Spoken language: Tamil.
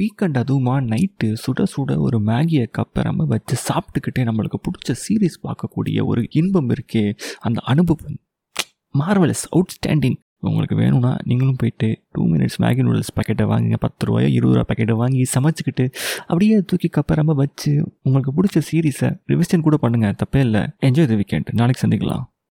வீக்கெண்ட் அதுவுமா நைட்டு சுட சுட ஒரு மேகியை கப்பை நம்ம வச்சு சாப்பிட்டுக்கிட்டே நம்மளுக்கு பிடிச்ச சீரீஸ் பார்க்கக்கூடிய ஒரு இன்பம் இருக்கே. அந்த அனுபவம். மார்வலஸ் அவுட்ஸ்டாண்டிங் உங்களுக்கு வேணும்னா நீங்களும் போயிட்டு டூ மினிட்ஸ் மேகி நூடுல்ஸ் பாக்கெட்டை வாங்கிங்க. பத்து ரூபாயோ இருபது ரூபா பாக்கெட்டை வாங்கி சமைச்சிக்கிட்டு அப்படியே தூக்கி கப்பரமாக வச்சு உங்களுக்கு பிடிச்ச சீரீஸை ரிவிஷன் கூட பண்ணுங்கள் தப்பே இல்லை. என்ஜாய் த வீக்கெண்ட் நாளைக்கு சந்திக்கலாம்.